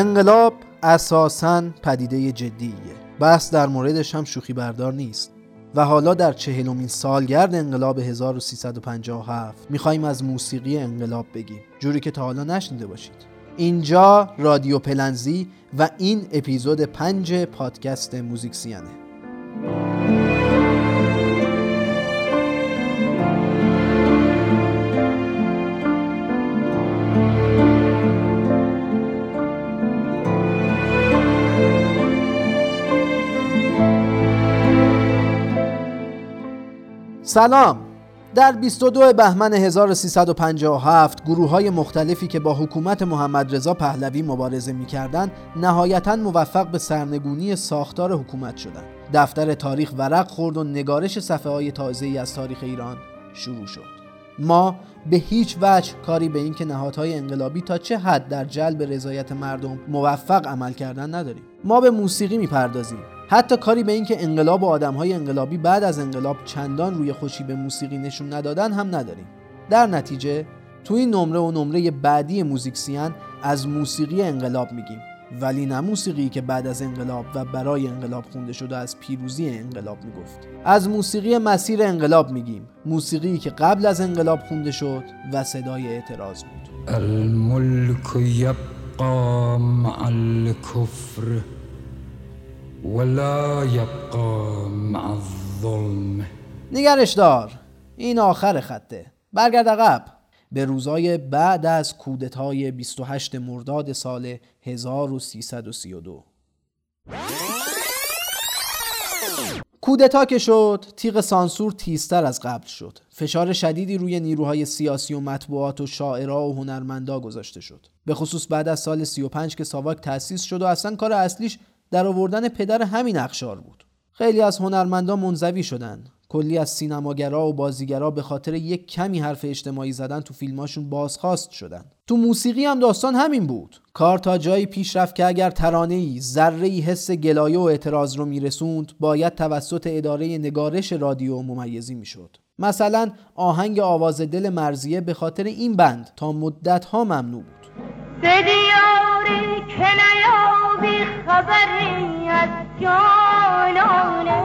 انقلاب اساساً پدیده جدیه. بحث در موردش هم شوخی بردار نیست. و حالا در چهلمین سالگرد انقلاب 1357 می‌خوایم از موسیقی انقلاب بگیم. جوری که تا حالا نشنیده باشید. اینجا رادیو پلنزی و این اپیزود پنج پادکست موزیکسیانه سلام در 22 بهمن 1357 گروه های مختلفی که با حکومت محمد رضا پهلوی مبارزه می‌کردند نهایتا موفق به سرنگونی ساختار حکومت شدند. دفتر تاریخ ورق خورد و نگارش صفحه های تازه از تاریخ ایران شروع شد. ما به هیچ وجه کاری به اینکه نهادهای انقلابی تا چه حد در جلب رضایت مردم موفق عمل کردن نداریم. ما به موسیقی می‌پردازیم حتی کاری به اینکه انقلاب و آدمهای انقلابی بعد از انقلاب چندان روی خوشی به موسیقی نشون ندادن هم نداریم. در نتیجه تو این نمره و نمره بعدی موزیکسیان از موسیقی انقلاب میگیم. ولی نه موسیقی که بعد از انقلاب و برای انقلاب خونده شده از پیروزی انقلاب می‌گفت. از موسیقی مسیر انقلاب میگیم. موسیقی که قبل از انقلاب خونده شد و صدای اعتراض بود. الملک یبقا مع الكفر ولا يبقى مع الظلم. نگرش دار. این آخر خطه. برگرد عقب. به روزای بعد از کودتای 28 مرداد سال 1332 کودتا که شد تیغ سانسور تیزتر از قبل شد. فشار شدیدی روی نیروهای سیاسی و مطبوعات و شاعرها و هنرمندا گذاشته شد. به خصوص بعد از سال 35 که ساواک تأسیس شد و اصلا کار اصلیش در آوردن پدر همین اخشار بود. خیلی از هنرمندان منزوی شدن. کلی از سینماگرا و بازیگرا به خاطر یک کمی حرف اجتماعی زدن تو فیلماشون بازخواست شدن. تو موسیقی هم داستان همین بود. کار تا جایی پیش رفت که اگر ترانه ای ذره ای حس گلایه و اعتراض رو میرسوند باید توسط اداره نگارش رادیو ممیزی می‌شد. مثلا آهنگ آواز دل مرزیه به خاطر این بند تا مدت ها ممنوع بود. که نیابی خبری از جانانه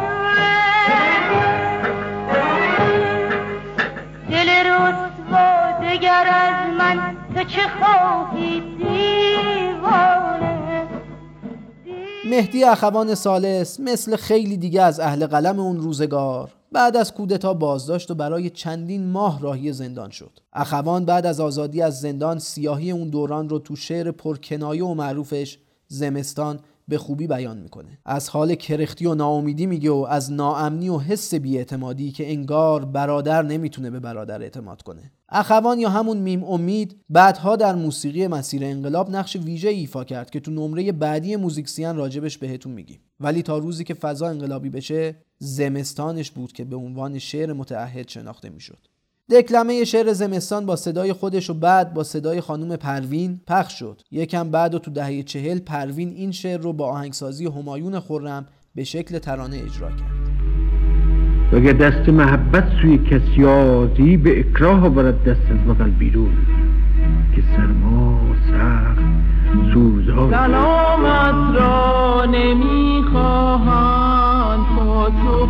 دل رسوا دگر از من تو چه خواهی؟ مهدی اخوان سالس مثل خیلی دیگه از اهل قلم اون روزگار. بعد از کودتا بازداشت و برای چندین ماه راهی زندان شد. اخوان بعد از آزادی از زندان سیاهی اون دوران رو تو شعر پرکنایه و معروفش زمستان به خوبی بیان می‌کنه. از حال کرختی و ناامیدی میگه و از ناامنی و حس بی‌اعتمادی که انگار برادر نمی‌تونه به برادر اعتماد کنه. اخوان یا همون میم امید بعدها در موسیقی مسیر انقلاب نقش ویژه ایفا کرد که تو نمره بعدی موزیکسین راجبش بهتون میگیم. ولی تا روزی که فضا انقلابی بشه زمستانش بود که به عنوان شعر متعهد شناخته می‌شد. دکلمه شعر زمستان با صدای خودش و بعد با صدای خانم پروین پخش شد. یکم بعد و تو دهه چهل پروین این شعر رو با آهنگسازی همایون خرم به شکل ترانه اجرا کرد. اگر دست محبت سوی کسی آزی به اکراه آورد دست از بغل بیرون. که سرما سخت سوزا سلامت را نمی‌خواهند پاسخ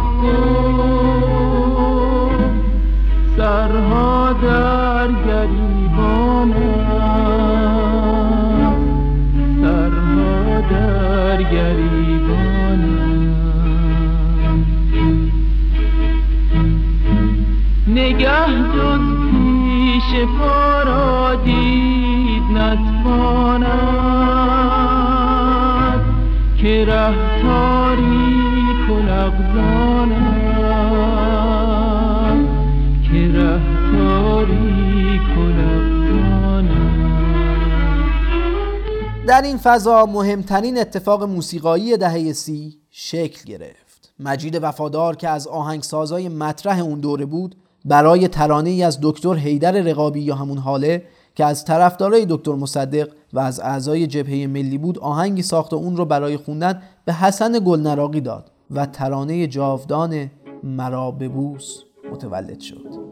سرها در گریبان سرها در گریبان نگه جز پیش پا دید نتواند. که ره تاریک و در این فضا مهمترین اتفاق موسیقایی دهه سی شکل گرفت. مجید وفادار که از آهنگسازای مطرح اون دوره بود برای ترانه ای از دکتر حیدر رقابی یا همون حاله که از طرفدارای دکتر مصدق و از اعضای جبهه ملی بود آهنگی ساخت و اون رو برای خوندن به حسن گلنراقی داد و ترانه جاودان مرا ببوس متولد شد.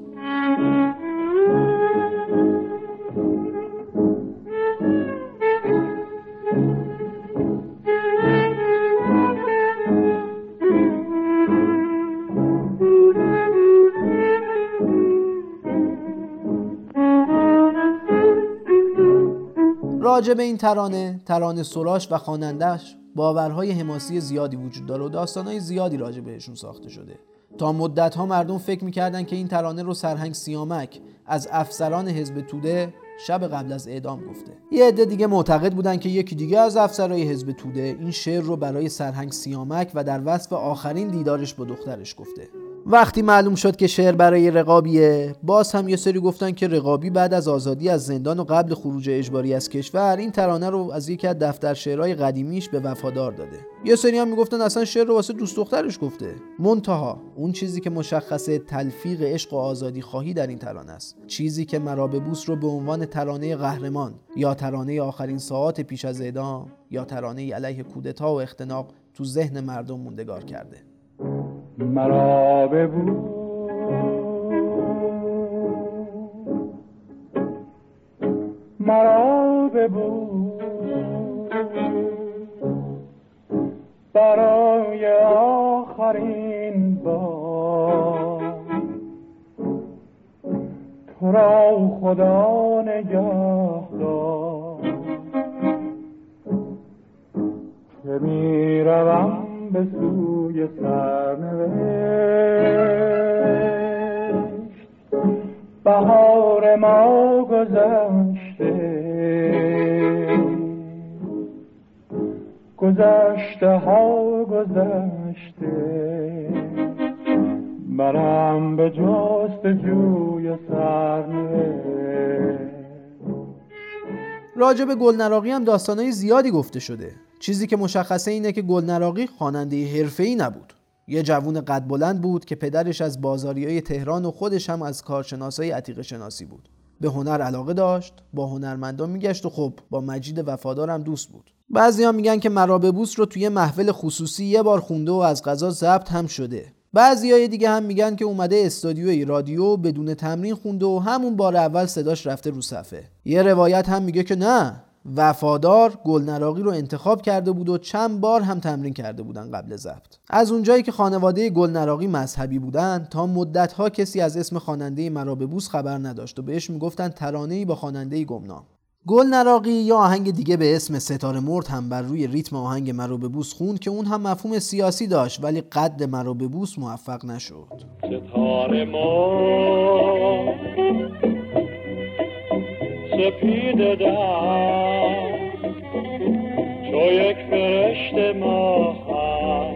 راجع به این ترانه ترانه سراش و خوانندهش باورهای حماسی زیادی وجود داره و داستانهای زیادی راجع بهشون ساخته شده. تا مدت ها مردم فکر می‌کردن که این ترانه رو سرهنگ سیامک از افسران حزب توده شب قبل از اعدام گفته. یه عده دیگه معتقد بودن که یکی دیگه از افسرهای حزب توده این شعر رو برای سرهنگ سیامک و در وصف آخرین دیدارش با دخترش گفته. وقتی معلوم شد که شعر برای رقابیه باز هم یه سری گفتن که رقابی بعد از آزادی از زندان و قبل خروج اجباری از کشور این ترانه رو از یکی از دفتر شعرهای قدیمیش به وفادار داده. یه سری هم می‌گفتن اصلا شعر رو واسه دوست دخترش گفته. منتها اون چیزی که مشخصه تلفیق عشق و آزادی خواهی در این ترانه است. چیزی که مرا بوس رو به عنوان ترانه قهرمان یا ترانه آخرین ساعات پیش از اعدام یا ترانه علیه کودتا و اختناق تو ذهن مردم موندگار کرده. مرا ببو. مرا ببو. برای آخرین بار. تو را خدا نگه دار. که می روم به سوی سرنوشت. بهار ما گذشته. گذشته ها گذشته. برم به جست جوی سرنوشت. راجع به گلنراقی هم داستانهای زیادی گفته شده. چیزی که مشخصه اینه که گلنراقی خواننده حرفه‌ای نبود. یه جوون قد بلند بود که پدرش از بازاریای تهران و خودش هم از کارشناسای عتیق شناسی بود. به هنر علاقه داشت با هنرمندان میگشت و خب با مجید وفادارم دوست بود. بعضی میگن که مراببوس رو توی محفل خصوصی یه بار خونده و از غذا ضبط هم شده. بعضی های دیگه هم میگن که اومده استودیوی رادیو بدون تمرین خونده و همون بار اول صداش رفته رو صفحه. یه روایت هم میگه که نه وفادار گلنراقی رو انتخاب کرده بود و چند بار هم تمرین کرده بودن قبل ضبط. از اونجایی که خانواده گلنراقی مذهبی بودن تا مدتها کسی از اسم خواننده مراببوس خبر نداشت و بهش می‌گفتن ترانه‌ای با خواننده گمنام. گل نراقی یا آهنگ دیگه به اسم ستاره مرد هم بر روی ریتم آهنگ مرا به بوس خوند که اون هم مفهوم سیاسی داشت ولی قد مرا به بوس موفق نشد. ستاره ما سپید دم چو یک فرشت ما هم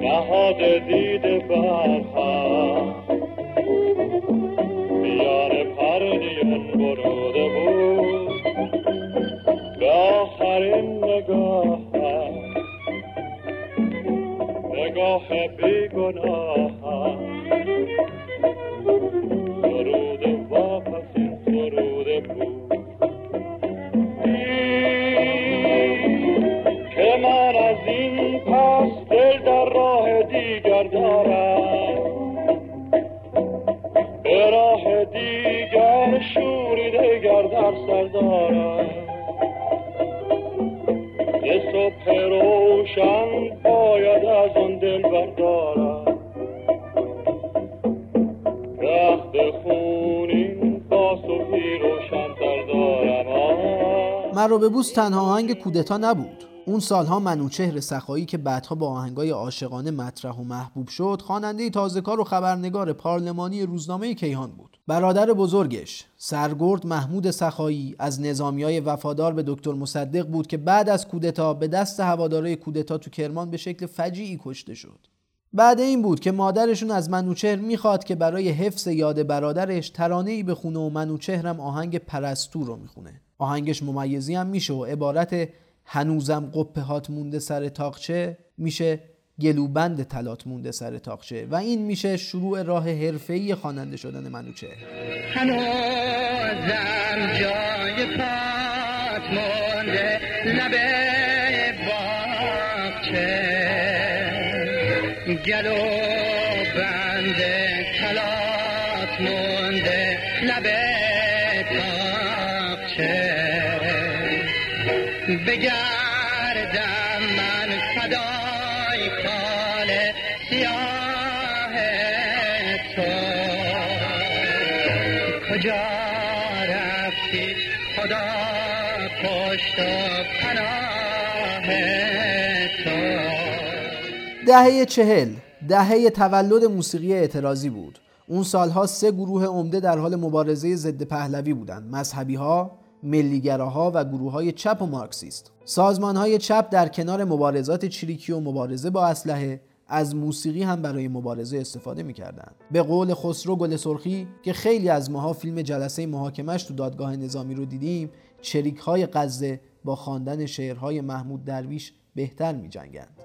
نهاد دید بر هم میان پرنیان بروده بود. به آخرین نگاه نگاه بیگناه مرا به بوس تنها آهنگ کودتا نبود. اون سالها منوچهر سخایی که بعدها با آهنگای عاشقانه مطرح و محبوب شد خواننده تازهکار و خبرنگار پارلمانی روزنامه کیهان بود. برادر بزرگش سرگرد محمود سخایی از نظامیای وفادار به دکتر مصدق بود که بعد از کودتا به دست هوادارای کودتا تو کرمان به شکل فجیعی کشته شد. بعد این بود که مادرشون از منوچهر می‌خواد که برای حفظ یاد برادرش ترانه‌ای بخونه و منوچهرم آهنگ پرستو رو می‌خونه. آهنگش ممیزی هم میشه و عبارت هنوزم قپه هات مونده سر تاقچه میشه گلوبند تلات مونده سر تاقچه و این میشه شروع راه حرفه‌ای خواننده شدن منوچهر. هنوزم جای پات مونده لبه باغچه. گلو بگردم من فدای کال سیاه تو. کجا رفتی؟ خدا پشت و پناه تو. دهه چهل دهه تولد موسیقی اعتراضی بود. اون سالها سه گروه عمده در حال مبارزه ضد پهلوی بودند. مذهبی ها ملیگراها و گروه های چپ و مارکسیست سازمان های چپ در کنار مبارزات چریکی و مبارزه با اسلحه از موسیقی هم برای مبارزه استفاده می‌کردند. به قول خسرو گل سرخی که خیلی از ماها فیلم جلسه محاکمش تو دادگاه نظامی رو دیدیم چریک های قزه با خواندن شعرهای محمود درویش بهتر می جنگند.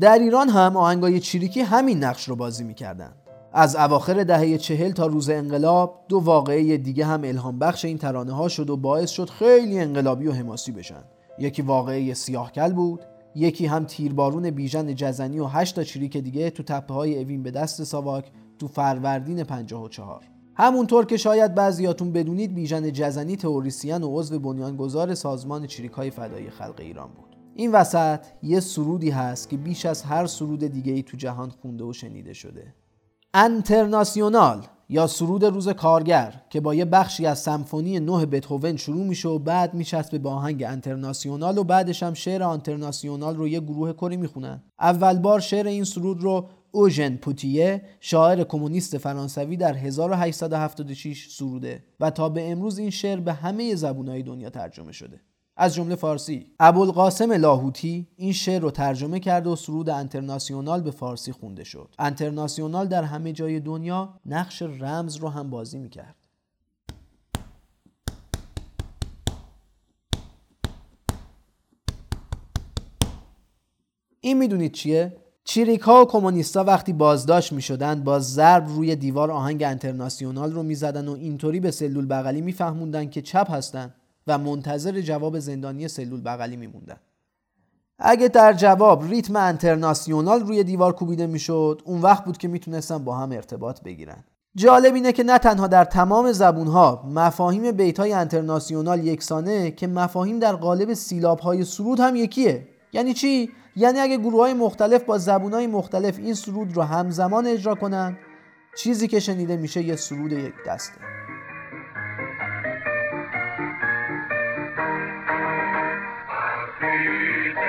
در ایران هم آهنگای چریکی همین نقش رو بازی می‌کردند. از اواخر دهه چهل تا روز انقلاب دو واقعه دیگه هم الهام بخش این ترانه ها شد و باعث شد خیلی انقلابی و حماسی بشن. یکی واقعه سیاهکل بود یکی هم تیربارون بیژن جزنی و هشت تا چریک دیگه تو تپه های اوین به دست ساواک تو فروردین 54 همونطور که شاید بعضیاتون بدونید بیژن جزنی تئوریسین و عضو بنیانگذار سازمان چریک های فدایی خلق ایران بود. این وسط یه سرودی هست که بیش از هر سرود دیگه ای تو جهان خونده و شنیده شده. انترناسیونال یا سرود روز کارگر که با یه بخشی از سمفونی نه بتهوون شروع میشه و بعد میچسبه به آهنگ انترناسیونال و بعدش هم شعر انترناسیونال رو یه گروه کری می‌خونن. اول بار شعر این سرود رو اوژن پوتیه شاعر کمونیست فرانسوی در 1876 سروده و تا به امروز این شعر به همه زبونهای دنیا ترجمه شده. از جمله فارسی. ابوالقاسم لاهوتی این شعر رو ترجمه کرده و سرود انترناسیونال به فارسی خونده شد. انترناسیونال در همه جای دنیا نقش رمز رو هم بازی می‌کرد. این می‌دونید چیه؟ چیریک ها و کمونیستا وقتی بازداشت می شدند با ضرب روی دیوار آهنگ انترناسیونال رو می زدن و اینطوری به سلول بغلی می فهموندن که چپ هستن. و منتظر جواب زندانی سلول بغلی میموندن. اگه در جواب ریتم انترناسیونال روی دیوار کوبیده می‌شد اون وقت بود که می‌تونستن با هم ارتباط بگیرن. جالب اینه که نه تنها در تمام زبونها مفاهیم بیت های انترناسیونال یکسانه که مفاهیم در قالب سیلاب های سرود هم یکیه. یعنی چی؟ یعنی اگه گروه های مختلف با زبون های مختلف این سرود رو همزمان اجرا کنن چیزی که شنیده میشه یه سرود یک دسته.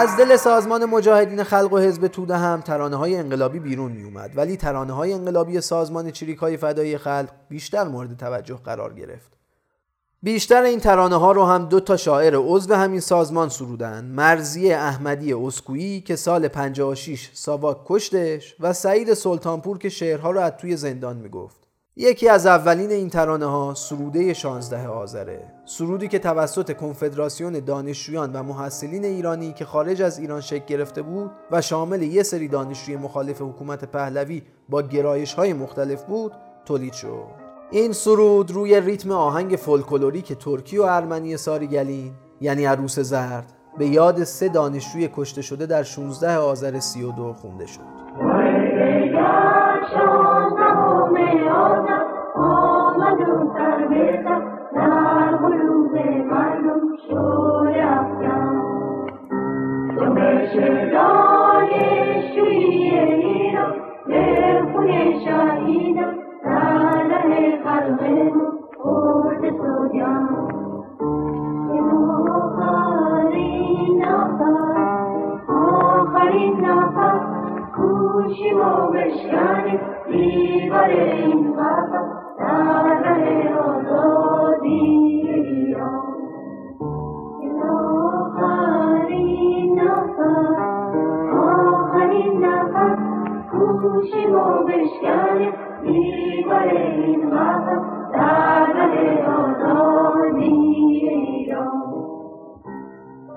از دل سازمان مجاهدین خلق و حزب توده هم ترانه های انقلابی بیرون می اومد ولی ترانه های انقلابی سازمان چریک های فدایی خلق بیشتر مورد توجه قرار گرفت. بیشتر این ترانه ها رو هم دو تا شاعر عضو همین سازمان سرودن. مرزی احمدی اسکویی که سال 56 ساواک کشتش و سعید سلطانپور که شعرها رو از توی زندان می‌گفت. یکی از اولین این ترانه ها سروده 16 آذره. سرودی که توسط کنفدراسیون دانشجویان و محصلین ایرانی که خارج از ایران شکل گرفته بود و شامل یه سری دانشجوی مخالف حکومت پهلوی با گرایش های مختلف بود تولید شد. این سرود روی ریتم آهنگ فولکلوریک ترکی و ارمنی ساریگلین یعنی عروس زرد به یاد سه دانشجوی کشته شده در 16 آذر 32 خونده شد. آخرین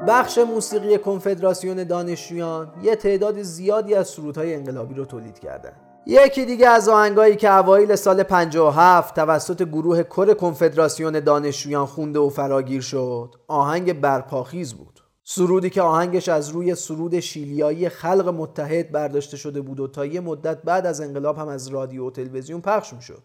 بخش موسیقی کنفدراسیون دانشجویان یه تعداد زیادی از سرودهای انقلابی رو تولید کردن. یکی دیگه از آهنگایی که اوایل سال 57 توسط گروه کر کنفدراسیون دانشجویان خونده و فراگیر شد آهنگ برپاخیز بود. سرودی که آهنگش از روی سرود شیلیایی خلق متحد برداشته شده بود و تا یه مدت بعد از انقلاب هم از رادیو و تلویزیون پخش می‌شد.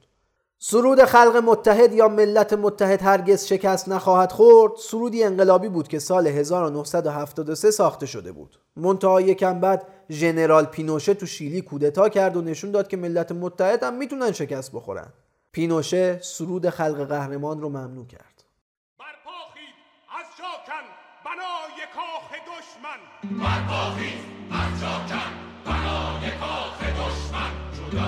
سرود خلق متحد یا ملت متحد هرگز شکست نخواهد خورد سرودی انقلابی بود که سال 1973 ساخته شده بود. منتها یکم بعد ژنرال پینوشه تو شیلی کودتا کرد و نشون داد که ملت متحد هم می‌تونن شکست بخورن. پینوشه سرود خلق قهرمان رو ممنوع کرد. برپاخید از جاکن بنای کاخ دشمن. برپاخیز از جاکن بنای کاخ دشمن. چو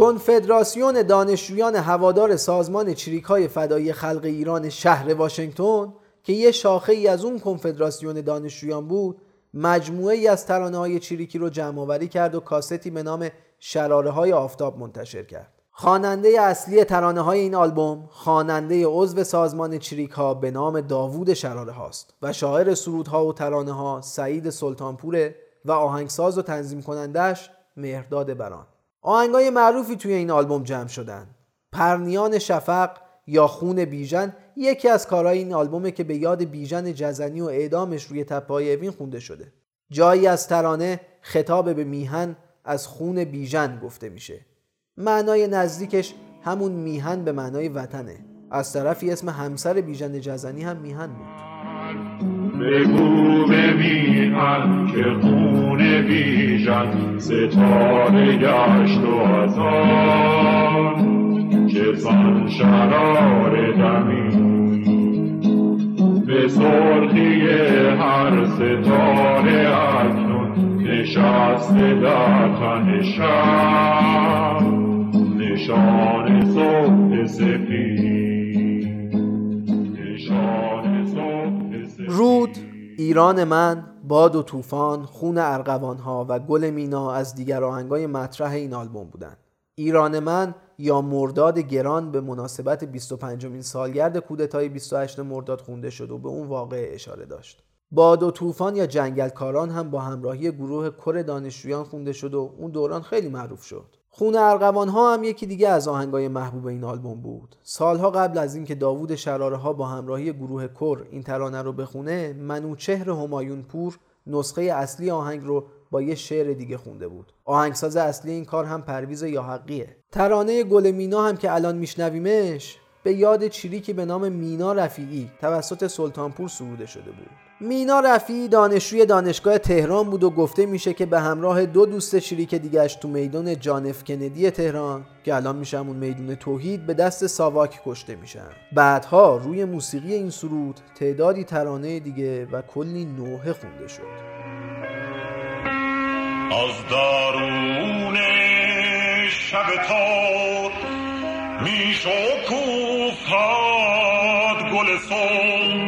کنفدراسیون دانشجویان هوادار سازمان چریک های فدایی خلق ایران شهر واشنگتن که یه شاخه ای از اون کنفدراسیون دانشجویان بود مجموعه ای از ترانه های چریکی رو جمع آوری کرد و کاستی به نام شراره های آفتاب منتشر کرد. خواننده اصلی ترانه های این آلبوم خواننده عضو سازمان چریک ها به نام داوود شراره هاست و شاعر سرودها و ترانه ها سعید سلطانپوره و آهنگساز و تنظیم کنندش مهرداد بران. آهنگای معروفی توی این آلبوم جمع شدن. پرنیان شفق یا خون بیژن یکی از کارهای این آلبومه که به یاد بیژن جزنی و اعدامش روی تپه های اوین خونده شده. جایی از ترانه خطاب به میهن از خون بیژن گفته میشه. معنای نزدیکش همون میهن به معنای وطنه. از طرفی اسم همسر بیژن جزنی هم میهن بود. بگو به میهن که خون بیژن ستاره گشت و از آن که زن شرار دمی. به سرخی هر ستاره اکنون نشسته در تن نشان صبح سفید نشان رود ایران من باد و طوفان خون ارغوانها و گل مینا از دیگر آهنگای مطرح این آلبوم بودند. ایران من یا مرداد گران به مناسبت 25 مین سالگرد کودتای 28 مرداد خونده شد و به اون واقعه اشاره داشت. باد و طوفان یا جنگلکاران هم با همراهی گروه کر دانشجویان خونده شد و اون دوران خیلی معروف شد. خون ارغوان ها هم یکی دیگه از آهنگای محبوب این آلبوم بود. سالها قبل از اینکه داوود شراره ها با همراهی گروه کر این ترانه رو بخونه منوچهر همایون پور نسخه اصلی آهنگ رو با یه شعر دیگه خونده بود. آهنگساز اصلی این کار هم پرویز یا حقیه ترانه گل مینا هم که الان میشنویمش به یاد چریکی به نام مینا رفیعی توسط سلطانپور سروده شده بود. مینا رفیعی دانشجوی دانشگاه تهران بود و گفته میشه که به همراه دو دوست چریک دیگش تو میدان جانف کندی تهران که الان میشه همون میدون توحید به دست ساواک کشته میشن. بعدها روی موسیقی این سرود تعدادی ترانه دیگه و کلی نوحه خونده شد. از درون شب تار می گل سون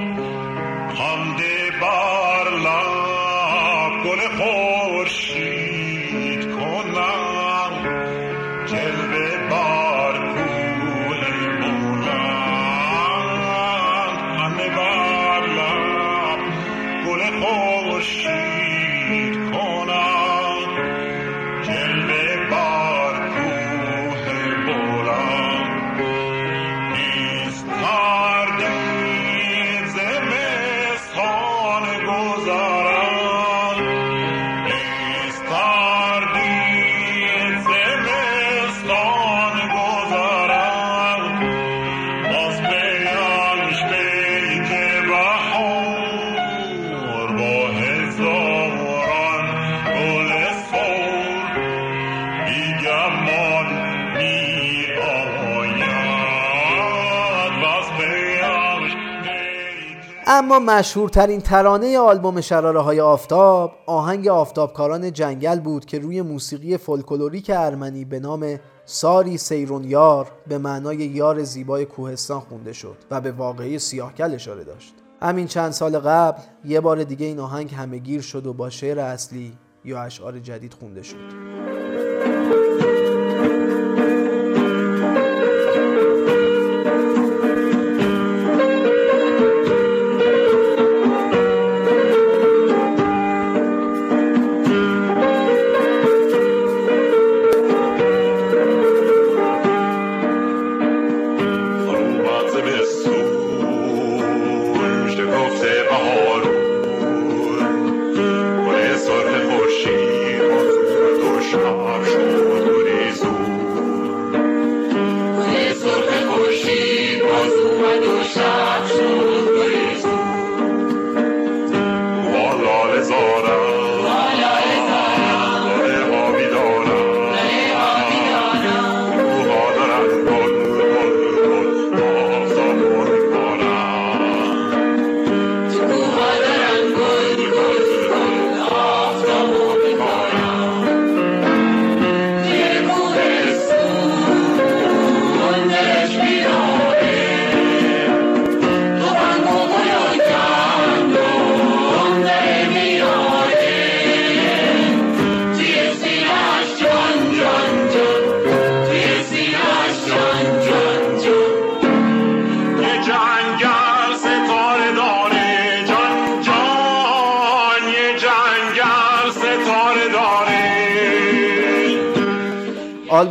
اما مشهورترین ترانه آلبوم شراره های آفتاب آهنگ آفتابکاران جنگل بود که روی موسیقی فولکلوریک ارمنی به نام ساری سیرون یار به معنای یار زیبای کوهستان خونده شد و به واقعی سیاهکل اشاره داشت. همین چند سال قبل یه بار دیگه این آهنگ همهگیر شد و با شعر اصلی یا اشعار جدید خونده شد.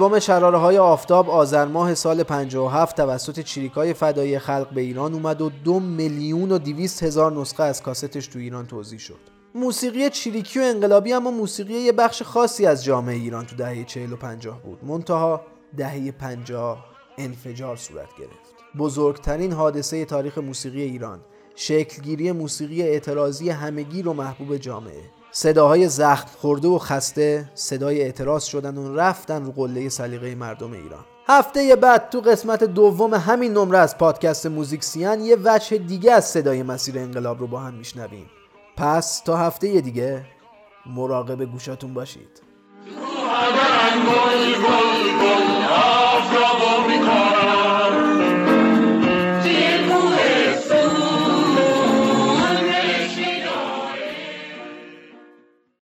آلبوم شراره های آفتاب آذر ماه سال 57 توسط چریکای فدایی خلق به ایران اومد و دو میلیون و دیویست هزار نسخه از کاستش تو ایران توضیح شد. موسیقی چریکی و انقلابی اما موسیقی یه بخش خاصی از جامعه ایران تو دهه 40 و 50 بود. منتها دهه 50 انفجار صورت گرفت. بزرگترین حادثه تاریخ موسیقی ایران شکلگیری موسیقی اعتراضی همگیر و محبوب جامعه. صداهای زخم خورده و خسته صدای اعتراض شدن و رفتن رو قله سلیقه مردم ایران هفته بعد تو قسمت دوم همین نمره از پادکست موزیکسیان یه وجه دیگه از صدای مسیر انقلاب رو با هم میشنویم پس تا هفته دیگه مراقب گوشاتون باشید